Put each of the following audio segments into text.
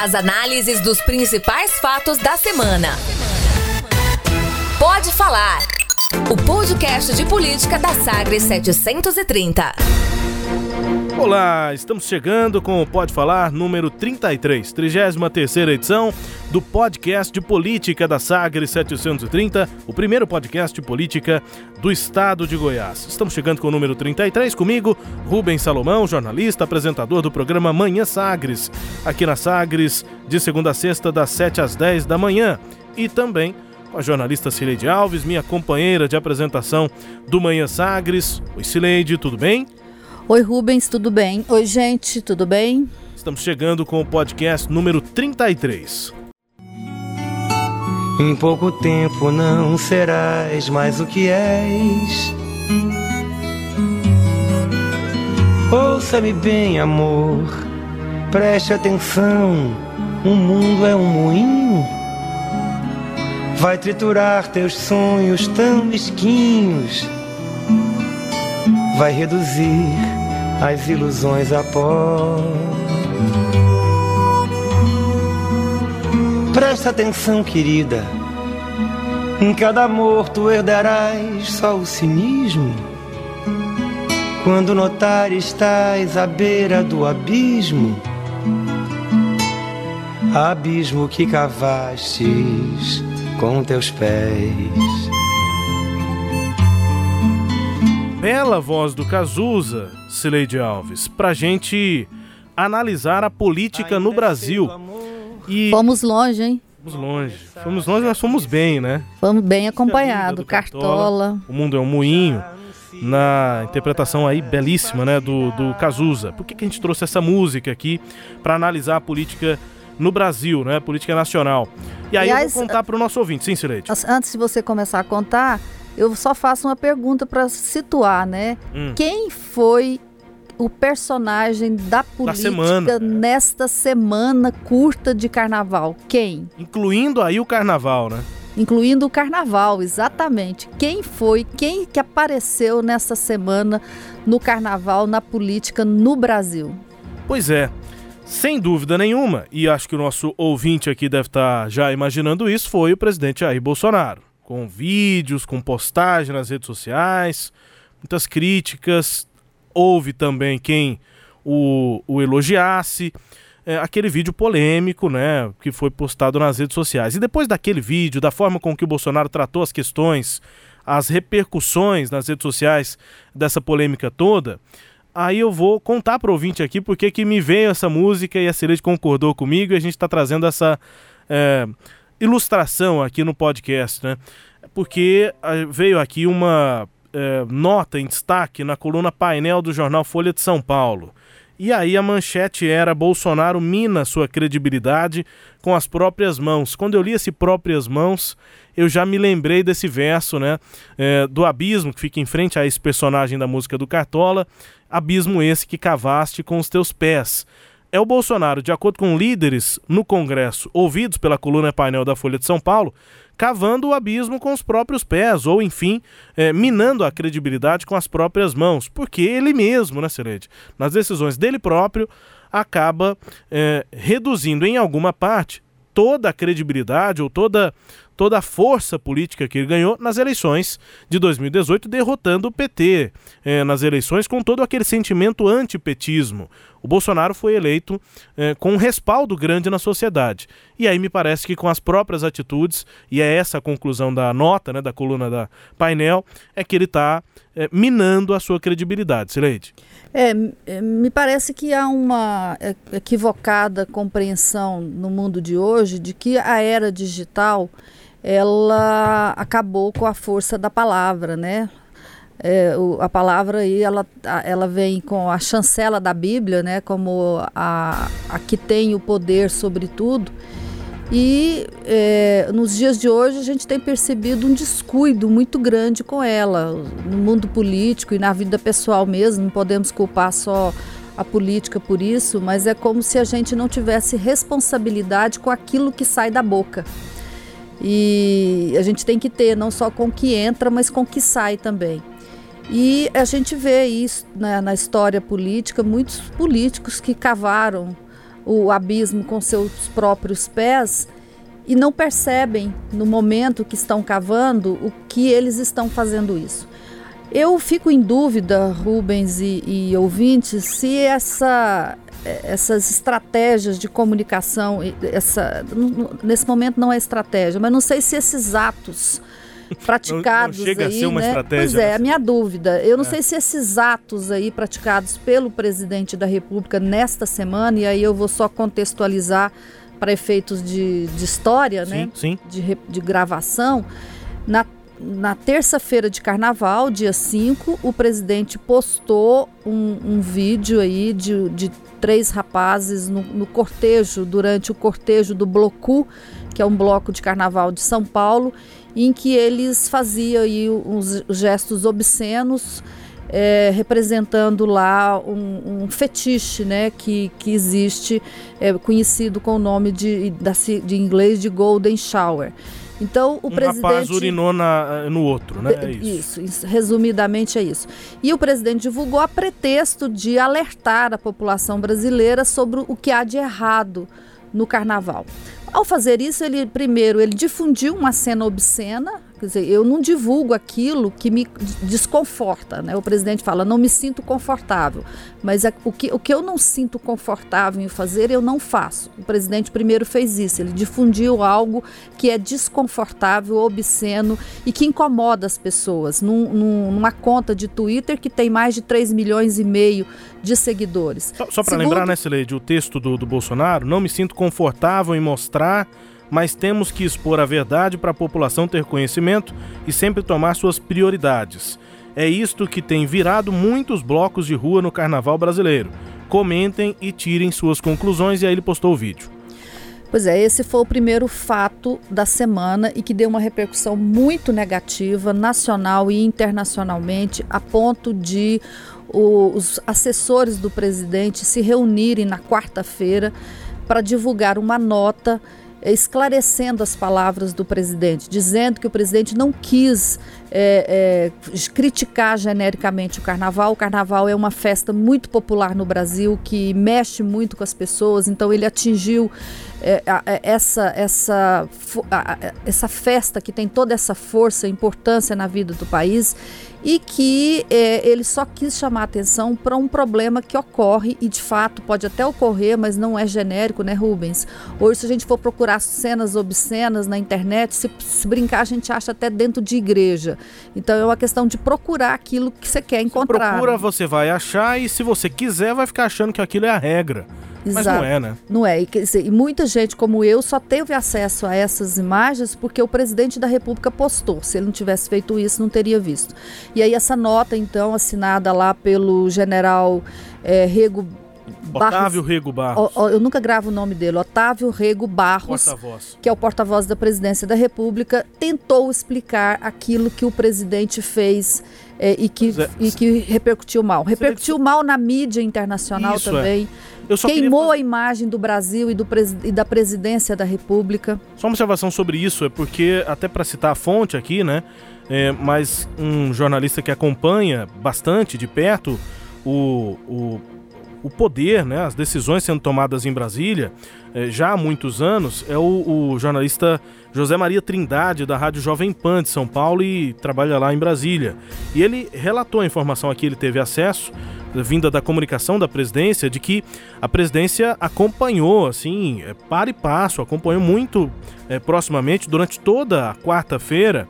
As análises dos principais fatos da semana. Pode falar. O podcast de política da Sagres 730. Olá, estamos chegando com o Pode Falar número 33, 33 edição do podcast de política da Sagres 730, o primeiro podcast de política do estado de Goiás. Estamos chegando com o número 33 comigo, Rubens Salomão, jornalista, apresentador do programa Manhã Sagres, aqui na Sagres, de segunda a sexta, das 7 às 10 da manhã. E também com a jornalista Cileide Alves, minha companheira de apresentação do Manhã Sagres. Oi, Cileide, tudo bem? Oi, Rubens, tudo bem? Oi, gente, tudo bem? Estamos chegando com o podcast número 33. Em pouco tempo não serás mais o que és. Ouça-me bem, amor, preste atenção. O mundo é um moinho. Vai triturar teus sonhos tão mesquinhos. Vai reduzir as ilusões a pó. Presta atenção, querida. Em cada amor tu herdarás só o cinismo. Quando notar estás à beira do abismo, abismo que cavastes com teus pés. Bela voz do Cazuza, Cileide Alves, pra gente analisar a política no Brasil. E Fomos longe, hein? Fomos longe. Fomos longe, mas fomos bem, né? Fomos bem acompanhados. Cartola. O Mundo é um Moinho. Na interpretação aí belíssima, né, do, do Cazuza. Por que, que a gente trouxe essa música aqui para analisar a política no Brasil, né? Política nacional. E aí Aliás, eu vou contar para o nosso ouvinte, sim, Cileide. Antes de você começar a contar, eu só faço uma pergunta para situar, né? Hum. Quem foi o personagem da política da semana. nesta semana curta de carnaval? Quem? Incluindo aí o carnaval, né? Incluindo o carnaval, exatamente. Quem foi, quem que apareceu nessa semana no carnaval, na política no Brasil? Pois é. Sem dúvida nenhuma, e acho que o nosso ouvinte aqui deve estar já imaginando isso, foi o presidente Jair Bolsonaro com vídeos, com postagem nas redes sociais, muitas críticas. Houve também quem o, o elogiasse. É, aquele vídeo polêmico, né, que foi postado nas redes sociais. E depois daquele vídeo, da forma com que o Bolsonaro tratou as questões, as repercussões nas redes sociais dessa polêmica toda, aí eu vou contar para o ouvinte aqui porque que me veio essa música e a Celeste concordou comigo e a gente está trazendo essa é, ilustração aqui no podcast, né? Porque ah, veio aqui uma é, nota em destaque na coluna painel do jornal Folha de São Paulo. E aí a manchete era Bolsonaro mina sua credibilidade com as próprias mãos. Quando eu li esse próprias mãos, eu já me lembrei desse verso, né? É, do abismo que fica em frente a esse personagem da música do Cartola. Abismo esse que cavaste com os teus pés é o Bolsonaro, de acordo com líderes no Congresso, ouvidos pela coluna painel da Folha de São Paulo, cavando o abismo com os próprios pés, ou enfim, é, minando a credibilidade com as próprias mãos, porque ele mesmo, né, Serede, nas decisões dele próprio, acaba é, reduzindo em alguma parte toda a credibilidade ou toda toda a força política que ele ganhou nas eleições de 2018, derrotando o PT eh, nas eleições com todo aquele sentimento antipetismo. O Bolsonaro foi eleito eh, com um respaldo grande na sociedade. E aí me parece que com as próprias atitudes, e é essa a conclusão da nota, né, da coluna da painel, é que ele está eh, minando a sua credibilidade. Sileide. É, é, me parece que há uma equivocada compreensão no mundo de hoje de que a era digital ela acabou com a força da palavra, né? É, o, a palavra aí ela, ela vem com a chancela da Bíblia, né? Como a, a que tem o poder sobre tudo. E é, nos dias de hoje a gente tem percebido um descuido muito grande com ela, no mundo político e na vida pessoal mesmo. Não podemos culpar só a política por isso, mas é como se a gente não tivesse responsabilidade com aquilo que sai da boca. E a gente tem que ter não só com o que entra, mas com o que sai também. E a gente vê isso né, na história política, muitos políticos que cavaram o abismo com seus próprios pés e não percebem no momento que estão cavando o que eles estão fazendo isso. Eu fico em dúvida, Rubens e, e ouvintes, se essa, essas estratégias de comunicação, essa, nesse momento não é estratégia, mas não sei se esses atos praticados não, não chega aí, a ser uma né? estratégia. Pois é, a minha dúvida. Eu não é. sei se esses atos aí praticados pelo presidente da República nesta semana, e aí eu vou só contextualizar para efeitos de, de história, sim, né? Sim. De, de gravação. Na, na terça-feira de carnaval, dia 5, o presidente postou um, um vídeo aí de, de três rapazes no, no, cortejo, durante o cortejo do Blocu, que é um bloco de carnaval de São Paulo, em que eles faziam aí uns gestos obscenos é, representando lá um, um, fetiche né, que, que existe, é, conhecido com o nome de, da, de inglês de Golden Shower. Então o um presidente. rapaz urinou na, no outro, né? É isso. isso. isso, resumidamente é isso. E o presidente divulgou a pretexto de alertar a população brasileira sobre o que há de errado no carnaval. Ao fazer isso, ele primeiro ele difundiu uma cena obscena, quer dizer, eu não divulgo aquilo que me desconforta, né? O presidente fala, não me sinto confortável, mas o, que, o que eu não sinto confortável em fazer, eu não faço. O presidente primeiro fez isso, ele difundiu algo que é desconfortável, obsceno e que incomoda as pessoas, num, num, numa conta de Twitter que tem mais de 3 milhões e meio de seguidores. Só, só para Segundo... lembrar, né, Sileide, o texto do, do Bolsonaro, não me sinto confortável em mostrar mas temos que expor a verdade para a população ter conhecimento e sempre tomar suas prioridades. É isto que tem virado muitos blocos de rua no carnaval brasileiro. Comentem e tirem suas conclusões, e aí ele postou o vídeo. Pois é, esse foi o primeiro fato da semana e que deu uma repercussão muito negativa, nacional e internacionalmente, a ponto de os assessores do presidente se reunirem na quarta-feira para divulgar uma nota esclarecendo as palavras do presidente, dizendo que o presidente não quis é, é, criticar genericamente o carnaval. O carnaval é uma festa muito popular no Brasil que mexe muito com as pessoas, então ele atingiu é, essa, essa, essa festa que tem toda essa força e importância na vida do país e que é, ele só quis chamar atenção para um problema que ocorre e de fato pode até ocorrer, mas não é genérico, né, Rubens? Hoje, se a gente for procurar cenas obscenas na internet, se, se brincar, a gente acha até dentro de igreja. Então é uma questão de procurar aquilo que você quer encontrar. Você procura, você vai achar e se você quiser, vai ficar achando que aquilo é a regra. Mas não é, né? Não é. E, dizer, e, muita gente como eu só teve acesso a essas imagens porque o presidente da República postou. Se ele não tivesse feito isso, não teria visto. E aí essa nota, então, assinada lá pelo general é, Rego Otávio Rego Barros. O, o, eu nunca gravo o nome dele. Otávio Rego Barros, que é o porta-voz da presidência da República, tentou explicar aquilo que o presidente fez é, e, que, é. e que repercutiu mal. Repercutiu mal na mídia internacional Isso é. também. Queimou fazer... a imagem do Brasil e, do e da presidência da República. Só uma observação sobre isso, é porque, até para citar a fonte aqui, né? É, mas um jornalista que acompanha bastante de perto o, o o poder, né, as decisões sendo tomadas em Brasília eh, já há muitos anos, é o, o, jornalista José Maria Trindade, da Rádio Jovem Pan de São Paulo e trabalha lá em Brasília. E ele relatou a informação aqui, ele teve acesso, vinda da comunicação da presidência, de que a presidência acompanhou, assim, é, para e passo, acompanhou muito é, proximamente durante toda a quarta-feira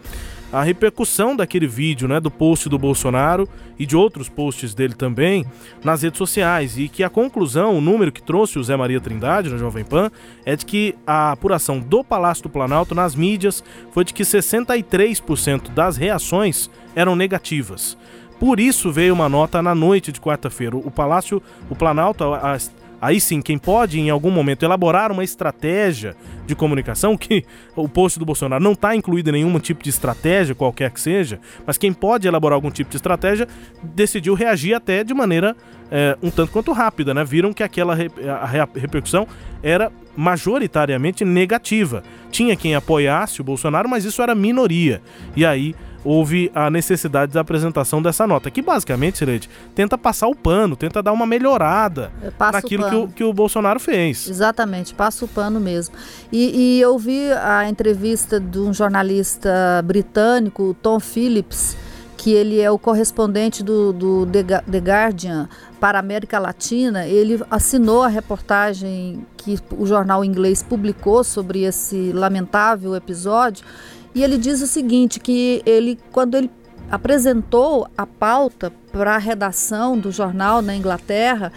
a repercussão daquele vídeo, né, do post do Bolsonaro e de outros posts dele também nas redes sociais e que a conclusão, o número que trouxe o Zé Maria Trindade na Jovem Pan é de que a apuração do Palácio do Planalto nas mídias foi de que 63% das reações eram negativas. Por isso veio uma nota na noite de quarta-feira. O Palácio, o Planalto, a, a Aí sim, quem pode em algum momento elaborar uma estratégia de comunicação, que o post do Bolsonaro não está incluído em nenhum tipo de estratégia, qualquer que seja, mas quem pode elaborar algum tipo de estratégia decidiu reagir até de maneira é, um tanto quanto rápida, né? Viram que aquela re repercussão era majoritariamente negativa. Tinha quem apoiasse o Bolsonaro, mas isso era minoria. E aí houve a necessidade da apresentação dessa nota, que basicamente, Sileide, tenta passar o pano, tenta dar uma melhorada naquilo que o, que o Bolsonaro fez. Exatamente, passa o pano mesmo. E, e eu vi a entrevista de um jornalista britânico, Tom Phillips, que ele é o correspondente do, do The Guardian para a América Latina, ele assinou a reportagem que o jornal inglês publicou sobre esse lamentável episódio, e ele diz o seguinte, que ele, quando ele apresentou a pauta para a redação do jornal na Inglaterra,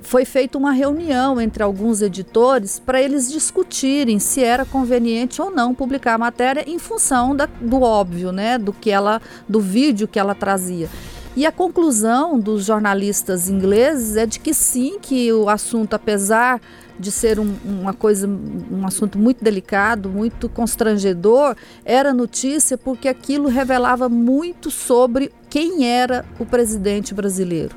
foi feita uma reunião entre alguns editores para eles discutirem se era conveniente ou não publicar a matéria em função da, do óbvio, né, do que ela, do vídeo que ela trazia. E a conclusão dos jornalistas ingleses é de que sim, que o assunto, apesar de ser um, uma coisa, um assunto muito delicado, muito constrangedor, era notícia porque aquilo revelava muito sobre quem era o presidente brasileiro.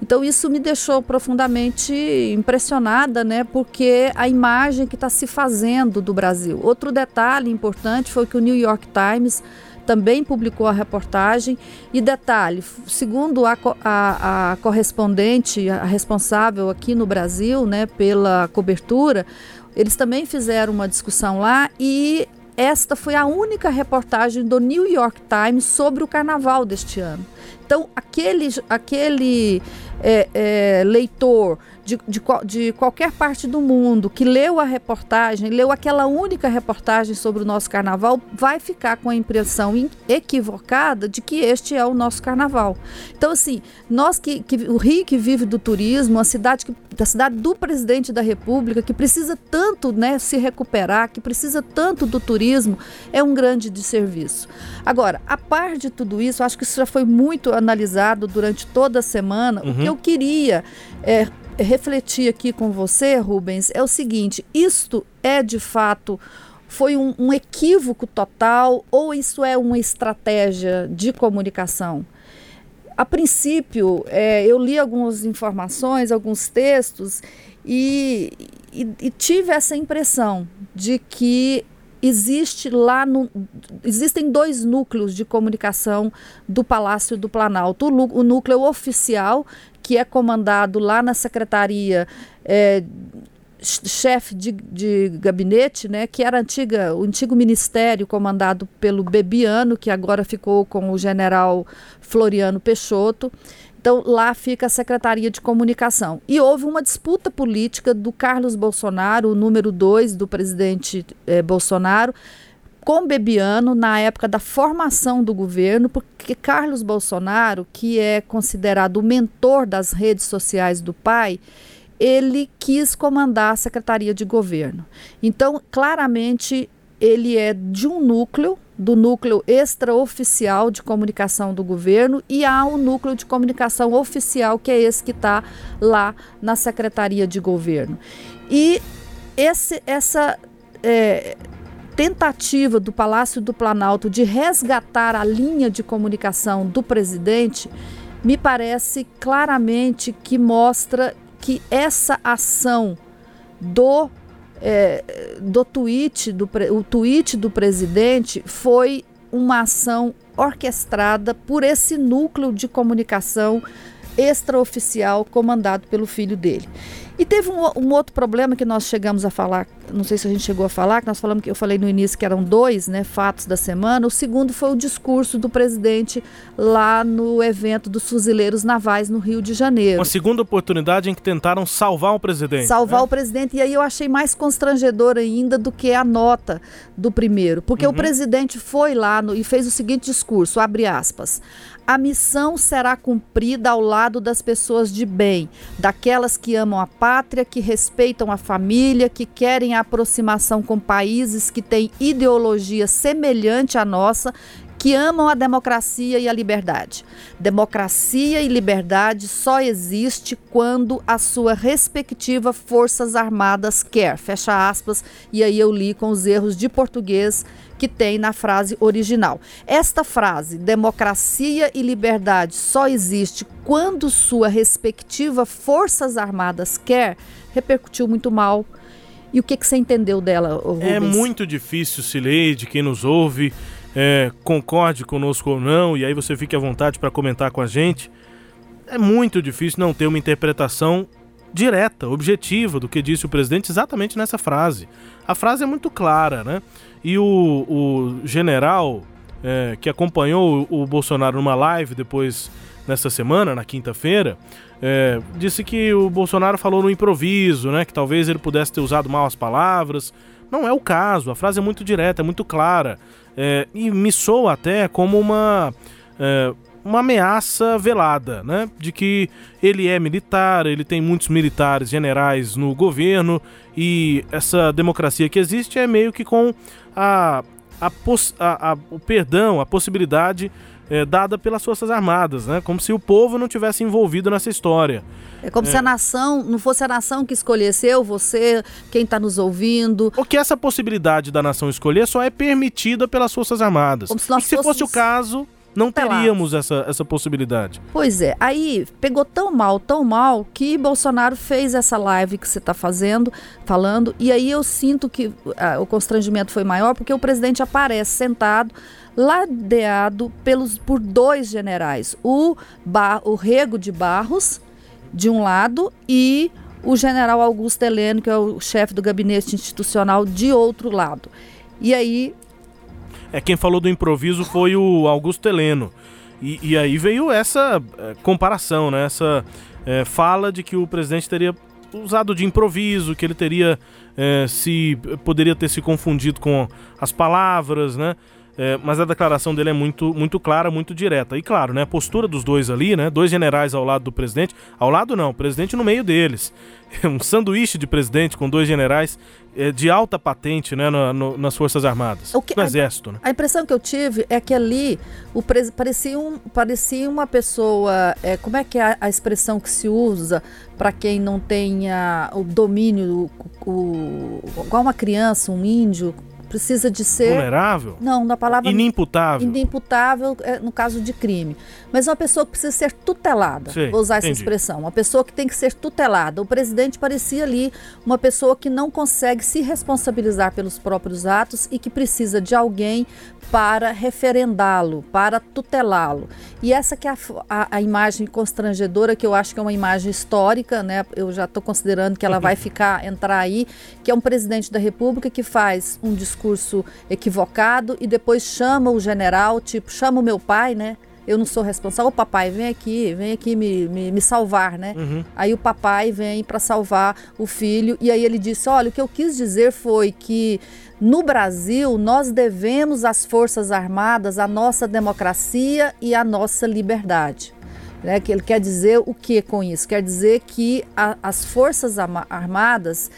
Então isso me deixou profundamente impressionada, né? Porque a imagem que está se fazendo do Brasil. Outro detalhe importante foi que o New York Times também publicou a reportagem. E detalhe, segundo a, a, a correspondente, a responsável aqui no Brasil, né, pela cobertura, eles também fizeram uma discussão lá e esta foi a única reportagem do New York Times sobre o carnaval deste ano. Então, aquele, aquele é, é, leitor de, de, de, qualquer parte do mundo que leu a reportagem, leu aquela única reportagem sobre o nosso carnaval, vai ficar com a impressão equivocada de que este é o nosso carnaval. Então, assim, nós que, que o Rio que vive do turismo, a cidade que, da cidade do presidente da República, que precisa tanto né, se recuperar, que precisa tanto do turismo, é um grande desserviço. Agora, a par de tudo isso, acho que isso já foi muito analisado durante toda a semana. Uhum. O que eu queria é, refletir aqui com você, Rubens, é o seguinte: isto é de fato foi um, um, equívoco total ou isso é uma estratégia de comunicação? A princípio, é, eu li algumas informações, alguns textos e, e, e tive essa impressão de que existe lá no, existem dois núcleos de comunicação do Palácio do Planalto o, o núcleo oficial que é comandado lá na secretaria é, chefe de, de, gabinete, né, que era antiga, o antigo ministério comandado pelo Bebiano, que agora ficou com o general Floriano Peixoto. Então, lá fica a Secretaria de Comunicação. E houve uma disputa política do Carlos Bolsonaro, o número dois do presidente eh, Bolsonaro, com Bebiano na época da formação do governo, porque Carlos Bolsonaro, que é considerado o mentor das redes sociais do pai, ele quis comandar a Secretaria de Governo. Então, claramente, ele é de um núcleo, do núcleo extraoficial de comunicação do governo, e há um núcleo de comunicação oficial, que é esse que está lá na Secretaria de Governo. E esse, essa. É, tentativa do Palácio do Planalto de resgatar a linha de comunicação do presidente me parece claramente que mostra que essa ação do é, do tweet do o tweet do presidente foi uma ação orquestrada por esse núcleo de comunicação extraoficial comandado pelo filho dele. E teve um, um, outro problema que nós chegamos a falar, não sei se a gente chegou a falar, que nós falamos que eu falei no início que eram dois, né, fatos da semana. O segundo foi o discurso do presidente lá no evento dos fuzileiros navais no Rio de Janeiro. Uma segunda oportunidade em que tentaram salvar o presidente. Salvar né? o presidente e aí eu achei mais constrangedor ainda do que a nota do primeiro, porque uhum. o presidente foi lá no, e fez o seguinte discurso, abre aspas: a missão será cumprida ao lado das pessoas de bem, daquelas que amam a pátria, que respeitam a família, que querem a aproximação com países que têm ideologia semelhante à nossa que amam a democracia e a liberdade. Democracia e liberdade só existe quando a sua respectiva forças armadas quer. Fecha aspas. E aí eu li com os erros de português que tem na frase original. Esta frase, democracia e liberdade só existe quando sua respectiva forças armadas quer, repercutiu muito mal. E o que, que você entendeu dela, Rubens? É muito difícil, Cileide, quem nos ouve, é, concorde conosco ou não, e aí você fique à vontade para comentar com a gente. É muito difícil não ter uma interpretação direta, objetiva do que disse o presidente exatamente nessa frase. A frase é muito clara, né? E o, o general é, que acompanhou o, o Bolsonaro numa live depois nessa semana, na quinta-feira, é, disse que o Bolsonaro falou no improviso, né? Que talvez ele pudesse ter usado mal as palavras. Não é o caso, a frase é muito direta, é muito clara. É, e me soa até como uma. É, uma ameaça velada, né? De que ele é militar, ele tem muitos militares, generais no governo e essa democracia que existe é meio que com a, a, a, a o perdão, a possibilidade é, dada pelas Forças Armadas, né? Como se o povo não tivesse envolvido nessa história. É como é. se a nação, não fosse a nação que escolhesse eu, você, quem está nos ouvindo. O que essa possibilidade da nação escolher só é permitida pelas Forças Armadas. Como se, nós e se fosse o caso, não teríamos essa, essa possibilidade. Pois é, aí pegou tão mal, tão mal, que Bolsonaro fez essa live que você está fazendo, falando, e aí eu sinto que ah, o constrangimento foi maior, porque o presidente aparece sentado ladeado pelos, por dois generais, o, Bar, o Rego de Barros, de um lado, e o general Augusto Heleno, que é o chefe do gabinete institucional, de outro lado. E aí. É, quem falou do improviso foi o Augusto Heleno. E, e aí veio essa é, comparação, né? essa é, fala de que o presidente teria usado de improviso, que ele teria é, se poderia ter se confundido com as palavras, né? É, mas a declaração dele é muito, muito clara, muito direta. E claro, né, a postura dos dois ali, né, dois generais ao lado do presidente, ao lado não, o presidente no meio deles. Um sanduíche de presidente com dois generais é, de alta patente né, no, no, nas Forças Armadas, o que, no Exército. Né? A impressão que eu tive é que ali o pres, parecia, um, parecia uma pessoa. É, como é que é a, a expressão que se usa para quem não tenha o domínio, o, o, igual uma criança, um índio? Precisa de ser vulnerável? Não, na palavra inimputável. Inimputável é, no caso de crime. Mas uma pessoa que precisa ser tutelada. Sim, vou usar entendi. essa expressão. Uma pessoa que tem que ser tutelada. O presidente parecia ali uma pessoa que não consegue se responsabilizar pelos próprios atos e que precisa de alguém para referendá-lo, para tutelá-lo. E essa que é a, a, a, imagem constrangedora, que eu acho que é uma imagem histórica, né? Eu já estou considerando que ela vai ficar, entrar aí, que é um presidente da República que faz um discurso equivocado e depois chama o general, tipo, chama o meu pai, né? eu não sou responsável. O papai, vem aqui, vem aqui me, me, me salvar, né? Uhum. Aí o papai vem para salvar o filho. E aí ele disse: Olha, o que eu quis dizer foi que no Brasil, nós devemos às Forças Armadas a nossa democracia e a nossa liberdade. Né? Que ele quer dizer o que com isso? Quer dizer que a, as Forças Armadas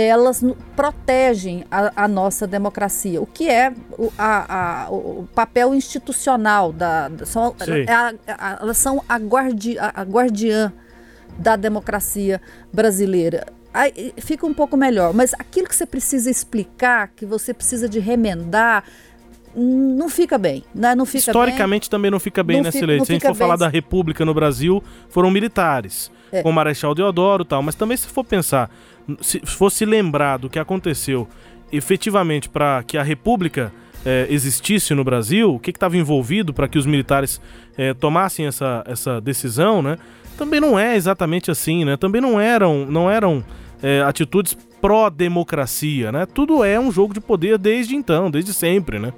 elas protegem a, a, nossa democracia, o que é o, a, a, o papel institucional da, são, é a, elas são a, guardi, a guardiã da democracia brasileira aí fica um pouco melhor. Mas aquilo que você precisa explicar, que você precisa de remendar, não fica bem. Né? Não fica Historicamente bem. também não fica bem não nessa lei. Se a gente for bem. falar da República no Brasil, foram militares, é. com o Marechal Deodoro e tal. Mas também se for pensar, se fosse lembrar do que aconteceu efetivamente para que a República é, existisse no Brasil, o que estava envolvido para que os militares é, tomassem essa, essa decisão, né? Também não é exatamente assim, né? Também não eram, não eram é, atitudes pró-democracia, né? Tudo é um jogo de poder desde então, desde sempre, né?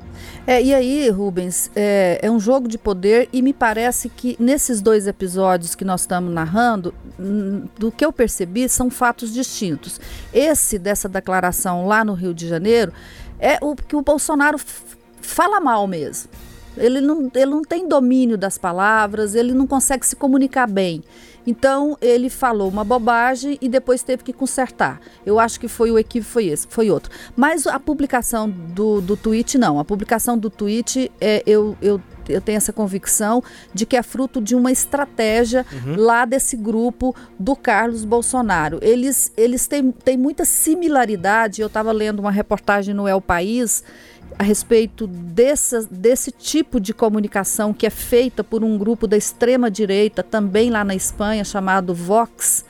É, e aí, Rubens, é, é, um jogo de poder e me parece que nesses dois episódios que nós estamos narrando, hum, do que eu percebi, são fatos distintos. Esse dessa declaração lá no Rio de Janeiro é o que o Bolsonaro fala mal mesmo. Ele não, ele não tem domínio das palavras, ele não consegue se comunicar bem. Então ele falou uma bobagem e depois teve que consertar. Eu acho que foi o equívoco foi esse, foi outro. Mas a publicação do, do tweet não. A publicação do tweet é, eu, eu eu tenho essa convicção de que é fruto de uma estratégia uhum. lá desse grupo do Carlos Bolsonaro. Eles, eles têm, têm muita similaridade. Eu estava lendo uma reportagem no El País a respeito desse, tipo de comunicação que é feita por um grupo da extrema-direita, também lá na Espanha, chamado Vox,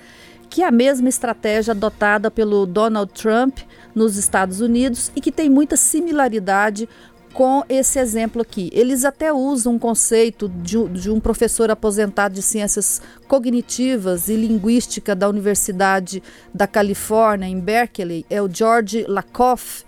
que é a mesma estratégia adotada pelo Donald Trump nos Estados Unidos e que tem muita similaridade com esse exemplo aqui. Eles até usam um conceito de, de, um professor aposentado de ciências cognitivas e linguística da Universidade da Califórnia, em Berkeley, é o George Lakoff,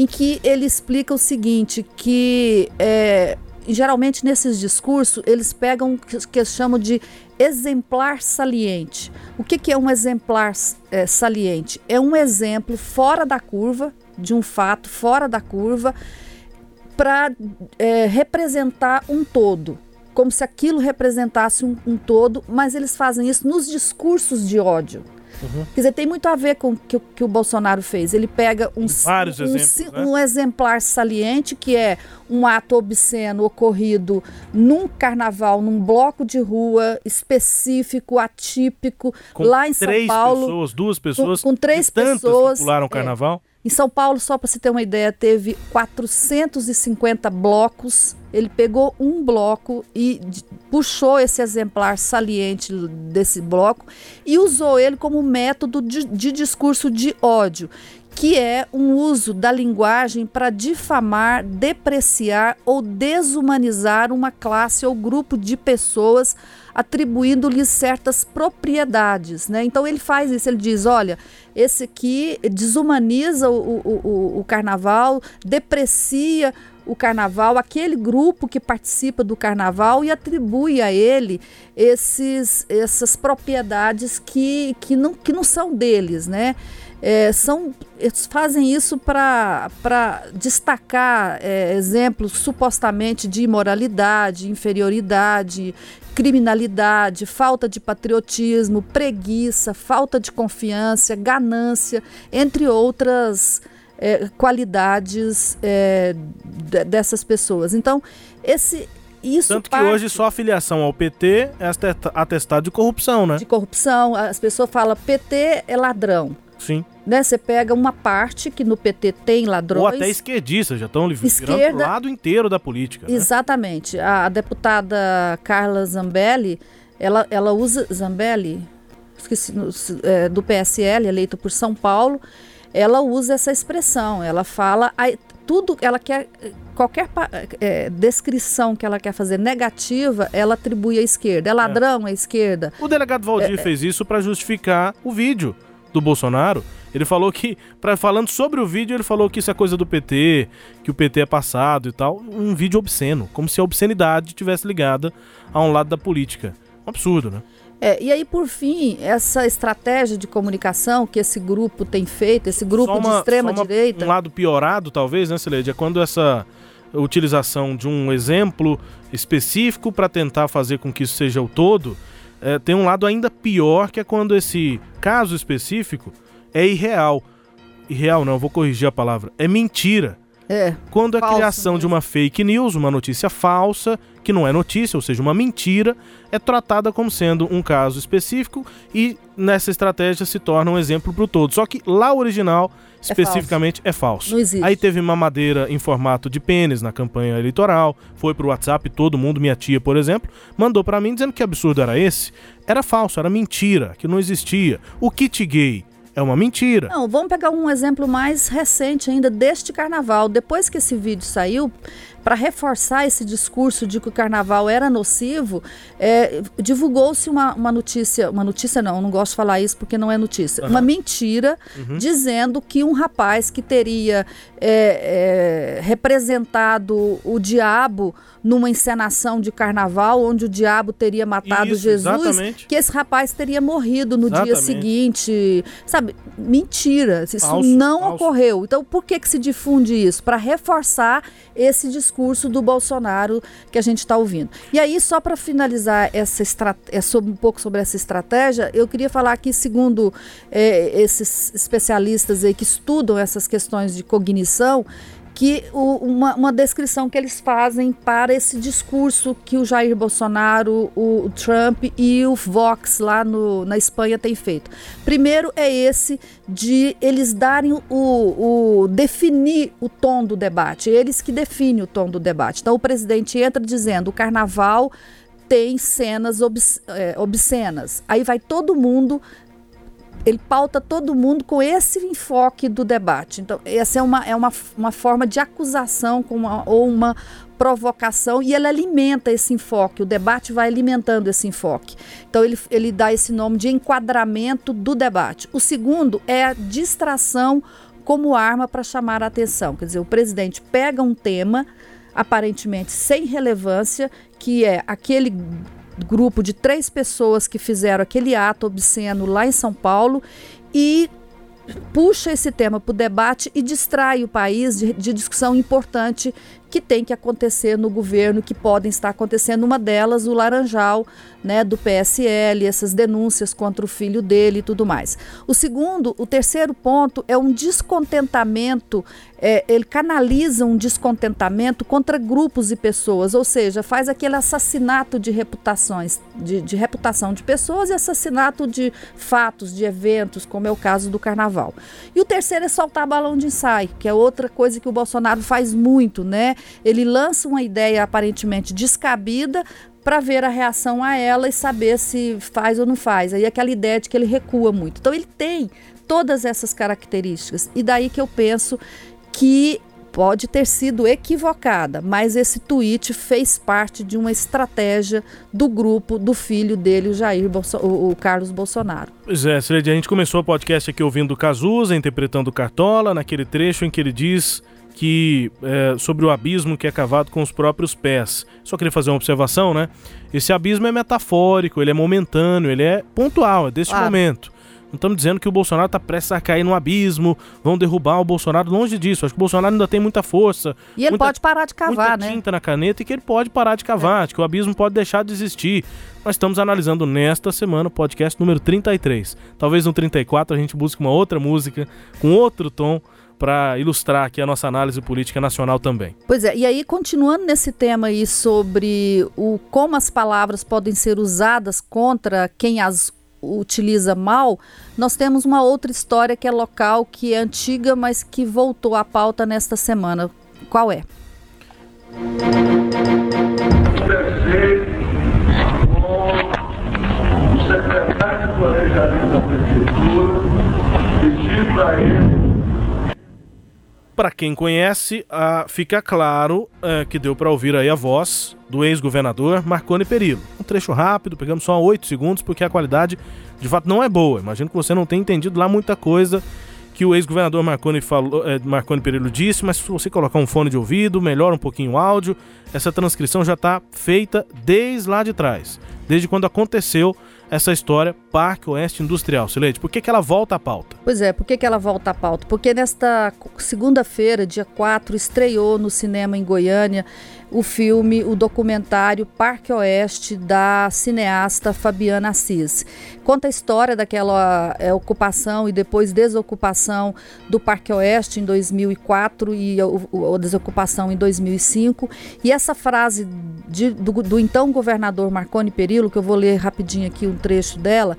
em que ele explica o seguinte, que é, geralmente nesses discursos eles pegam o que, que chamam de exemplar saliente. O que, que é um exemplar é, saliente? É um exemplo fora da curva, de um fato fora da curva, para é, representar um todo, como se aquilo representasse um, um, todo, mas eles fazem isso nos discursos de ódio. Uhum. Quer dizer, tem muito a ver com o que, que o Bolsonaro fez. Ele pega um, um, exemplos, um, né? exemplar saliente, que é um ato obsceno ocorrido num carnaval, num bloco de rua específico, atípico, com lá em São Paulo. Pessoas, duas pessoas, com, com três pessoas. Pularam o é. carnaval. É, em São Paulo, só para você ter uma ideia, teve 450 blocos. Ele pegou um bloco e puxou esse exemplar saliente desse bloco e usou ele como método de, de discurso de ódio, que é um uso da linguagem para difamar, depreciar ou desumanizar uma classe ou grupo de pessoas atribuindo-lhes certas propriedades. Né? Então ele faz isso, ele diz: olha, esse aqui desumaniza o, o, o, o carnaval, deprecia o carnaval, aquele grupo que participa do carnaval e atribui a ele esses, essas propriedades que, que, não, que não são deles, né? É, são, eles fazem isso para destacar é, exemplos supostamente de imoralidade, inferioridade, criminalidade, falta de patriotismo, preguiça, falta de confiança, ganância, entre outras é, qualidades é, dessas pessoas. Então, esse isso Tanto parte... que hoje só a filiação ao PT é atestado de corrupção, né? De corrupção. As pessoas falam PT é ladrão. Sim. Né? Você pega uma parte que no PT tem ladrões. Ou até esquerdistas, já estão Esquerda, o lado inteiro da política. Né? Exatamente. A, a, deputada Carla Zambelli, ela, ela usa. Zambelli? Esqueci, é, do PSL, eleito por São Paulo, ela usa essa expressão. Ela fala. tudo, ela quer. Qualquer é, descrição que ela quer fazer negativa, ela atribui à esquerda. É ladrão é. à esquerda. O delegado Valdir é, é. fez isso para justificar o vídeo do Bolsonaro, ele falou que, pra, falando sobre o vídeo, ele falou que isso é coisa do PT, que o PT é passado e tal. Um vídeo obsceno, como se a obscenidade estivesse ligada a um lado da política. Um absurdo, né? É, e aí, por fim, essa estratégia de comunicação que esse grupo tem feito, esse grupo uma, de extrema-direita. Um lado piorado, talvez, né, Celede? É quando essa utilização de um exemplo específico para tentar fazer com que isso seja o todo é, tem um lado ainda pior, que é quando esse caso específico é irreal. Irreal não, vou corrigir a palavra. É mentira. É. Quando a criação mesmo. de uma fake news, uma notícia falsa, que não é notícia, ou seja, uma mentira, é tratada como sendo um caso específico e nessa estratégia se torna um exemplo para o todo. Só que lá o original especificamente é falso. É falso. Aí teve mamadeira em formato de pênis na campanha eleitoral, foi pro WhatsApp, todo mundo, minha tia, por exemplo, mandou para mim dizendo que absurdo era esse. Era falso, era mentira, que não existia. O kit gay é uma mentira. Não, vamos pegar um exemplo mais recente ainda deste carnaval. Depois que esse vídeo saiu, para reforçar esse discurso de que o carnaval era nocivo, é, divulgou-se uma, uma, notícia, uma notícia não, não gosto de falar isso porque não é notícia, uhum. uma mentira uhum. dizendo que um rapaz que teria é, é, representado o diabo numa encenação de carnaval, onde o diabo teria matado isso, Jesus, exatamente. que esse rapaz teria morrido no exatamente. dia seguinte, sabe? Mentira, isso falso, não falso. ocorreu. Então, por que que se difunde isso? Para reforçar esse discurso discurso do Bolsonaro que a gente está ouvindo. E aí, só para finalizar essa é sobre, um pouco sobre essa estratégia, eu queria falar que, segundo é, esses especialistas aí que estudam essas questões de cognição, que o, uma, uma, descrição que eles fazem para esse discurso que o Jair Bolsonaro, o, o Trump e o Vox lá no, na Espanha têm feito. Primeiro é esse de eles darem o, o definir o tom do debate, eles que definem o tom do debate. Então o presidente entra dizendo o carnaval tem cenas obscenas. Aí vai todo mundo ele pauta todo mundo com esse enfoque do debate. Então, essa é uma, é uma, uma forma de acusação com uma, ou uma provocação e ele alimenta esse enfoque, o debate vai alimentando esse enfoque. Então, ele, ele dá esse nome de enquadramento do debate. O segundo é a distração como arma para chamar a atenção. Quer dizer, o presidente pega um tema aparentemente sem relevância, que é aquele grupo de três pessoas que fizeram aquele ato obsceno lá em São Paulo e puxa esse tema para o debate e distrai o país de, de, discussão importante que tem que acontecer no governo, que podem estar acontecendo. Uma delas, o Laranjal, né, do PSL, essas denúncias contra o filho dele e tudo mais. O segundo, o terceiro ponto é um descontentamento, é, ele canaliza um descontentamento contra grupos e pessoas, ou seja, faz aquele assassinato de reputações, de, de reputação de pessoas e assassinato de fatos, de eventos, como é o caso do carnaval. E o terceiro é soltar balão de ensaio, que é outra coisa que o Bolsonaro faz muito, né? Ele lança uma ideia aparentemente descabida para ver a reação a ela e saber se faz ou não faz. Aí aquela ideia de que ele recua muito. Então ele tem todas essas características. E daí que eu penso que pode ter sido equivocada, mas esse tweet fez parte de uma estratégia do grupo do filho dele, o Jair Bolso o, Carlos Bolsonaro. Pois é, Celede, a gente começou o podcast aqui ouvindo Cazuza, interpretando Cartola, naquele trecho em que ele diz que é, sobre o abismo que é cavado com os próprios pés. Só queria fazer uma observação, né? Esse abismo é metafórico, ele é momentâneo, ele é pontual, é desse claro. momento. Não estamos dizendo que o Bolsonaro está prestes a cair no abismo, vão derrubar o Bolsonaro, longe disso. Acho que o Bolsonaro ainda tem muita força. E ele muita, pode parar de cavar, muita né? tinta na caneta e que ele pode parar de cavar, é. que o abismo pode deixar de existir. Nós estamos analisando nesta semana o podcast número 33. Talvez no 34 a gente busque uma outra música, com outro tom, para ilustrar aqui a nossa análise política nacional também. Pois é, e aí continuando nesse tema aí sobre o como as palavras podem ser usadas contra quem as utiliza mal, nós temos uma outra história que é local, que é antiga, mas que voltou à pauta nesta semana. Qual é? O secretário de Planejamento da Prefeitura pedir para ele para quem conhece, uh, fica claro uh, que deu para ouvir aí a voz do ex-governador Marconi Perillo. Um trecho rápido, pegamos só 8 segundos, porque a qualidade de fato não é boa. Imagino que você não tenha entendido lá muita coisa que o ex-governador Marconi, falou, eh, Marconi Perillo disse, mas se você colocar um fone de ouvido, melhora um pouquinho o áudio. Essa transcrição já está feita desde lá de trás, desde quando aconteceu essa história Parque Oeste Industrial. Silete, por que, que ela volta à pauta? Pois é, por que, que ela volta à pauta? Porque nesta segunda-feira, dia 4, estreou no cinema em Goiânia o filme, o documentário Parque Oeste da cineasta Fabiana Assis. Conta a história daquela é, ocupação e depois desocupação do Parque Oeste em 2004 e a, desocupação em 2005. E essa frase de, do, do então governador Marconi Perillo, que eu vou ler rapidinho aqui um trecho dela,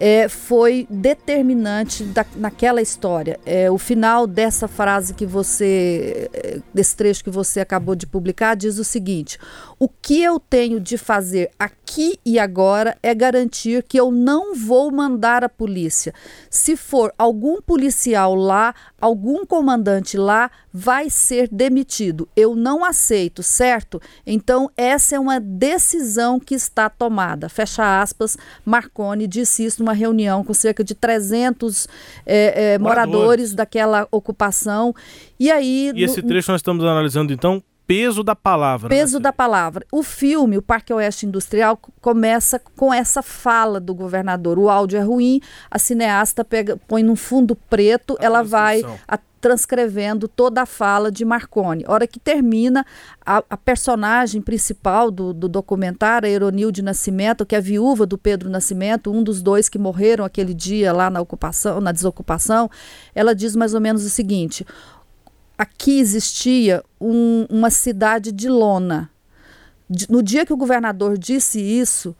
é, foi determinante da, naquela história. É, o final dessa frase que você, é, desse trecho que você acabou de publicar, diz o seguinte: o que eu tenho de fazer aqui e agora é garantir que eu não vou mandar a polícia. Se for algum policial lá, algum comandante lá, vai ser demitido. Eu não aceito, certo? Então, essa é uma decisão que está tomada. Fecha aspas, Marconi disse isso numa uma reunião com cerca de 300 é, é, moradores daquela ocupação. E aí. E esse trecho nós estamos analisando então peso da palavra. Né, peso né? da palavra. O filme, o Parque Oeste Industrial, começa com essa fala do governador. O áudio é ruim, a cineasta pega, põe num fundo preto, a ela vai a, transcrevendo toda a fala de Marconi. Hora que termina, a, a personagem principal do, do documentário, a Eronilde Nascimento, que é a viúva do Pedro Nascimento, um dos dois que morreram aquele dia lá na ocupação, na desocupação, ela diz mais ou menos o seguinte: aqui existia um, uma cidade de lona. No dia que o governador disse isso,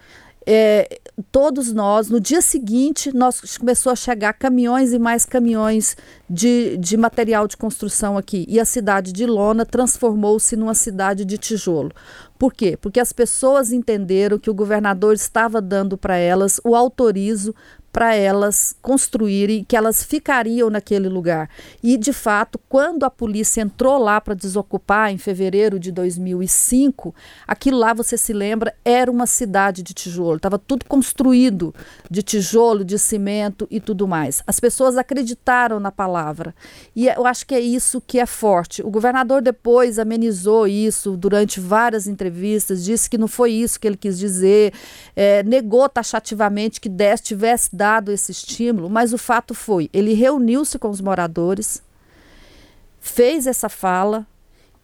é, todos nós, no dia seguinte, nós começou a chegar caminhões e mais caminhões de, de material de construção aqui. E a cidade de Lona transformou-se numa cidade de tijolo. Por quê? Porque as pessoas entenderam que o governador estava dando para elas o autorizo para elas construírem, que elas ficariam naquele lugar. E, de fato, quando a polícia entrou lá para desocupar, em fevereiro de 2005, aquilo lá, você se lembra, era uma cidade de tijolo. Estava tudo construído de tijolo, de cimento e tudo mais. As pessoas acreditaram na palavra. E eu acho que é isso que é forte. O governador depois amenizou isso durante várias entrevistas, disse que não foi isso que ele quis dizer, é, negou taxativamente que Dez tivesse dado esse estímulo, mas o fato foi, ele reuniu-se com os moradores, fez essa fala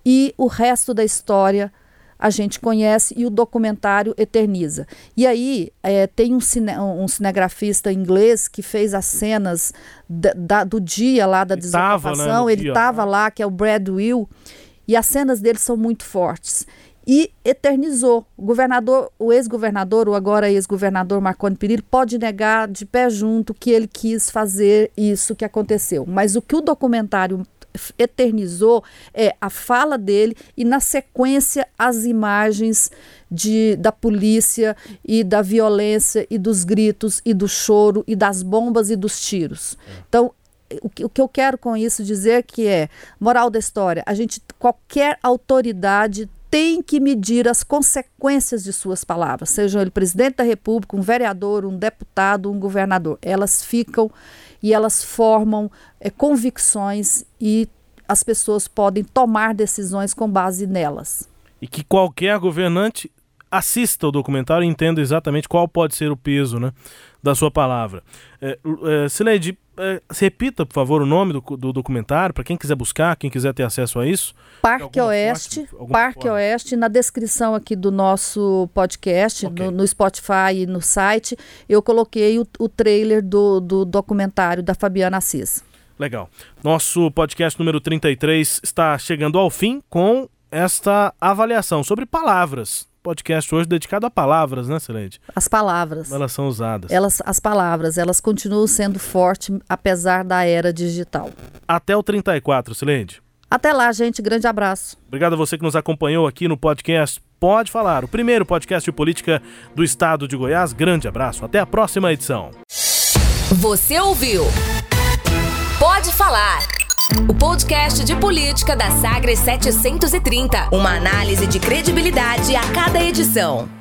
e o resto da história a gente conhece e o documentário eterniza. E aí é, tem um, cine, um, cinegrafista inglês que fez as cenas da, da, do dia lá da ele desocupação, né, ele estava lá, que é o Brad Will, e as cenas dele são muito fortes e eternizou. O governador, o ex-governador, o agora ex-governador Marconi Perillo, pode negar de pé junto que ele quis fazer isso que aconteceu. Mas o que o documentário eternizou é a fala dele e na sequência as imagens de, da polícia e da violência e dos gritos e do choro e das bombas e dos tiros. Então o que, o que eu quero com isso dizer que é moral da história a gente qualquer autoridade tem que medir as consequências de suas palavras, seja ele presidente da República, um vereador, um deputado, um governador. Elas ficam e elas formam é, convicções e as pessoas podem tomar decisões com base nelas. E que qualquer governante assista o documentário e entenda exatamente qual pode ser o peso né, da sua palavra. É, é, Sileide, é, repita, por favor, o nome do, do documentário, para quem quiser buscar, quem quiser ter acesso a isso. Parque Oeste, Parque forma. Oeste, na descrição aqui do nosso podcast, okay. no, no, Spotify e no site, eu coloquei o, o trailer do, do documentário da Fabiana Assis. Legal. Nosso podcast número 33 está chegando ao fim com esta avaliação sobre palavras podcast hoje dedicado a palavras, né, Celeste? As palavras. Elas são usadas. Elas, as palavras, elas continuam sendo fortes apesar da era digital. Até o 34, Celeste. Até lá, gente. Grande abraço. Obrigado a você que nos acompanhou aqui no podcast Pode Falar, o primeiro podcast de política do estado de Goiás. Grande abraço. Até a próxima edição. Você ouviu? Pode Falar o podcast de política da Sagres 730. Uma análise de credibilidade a cada edição.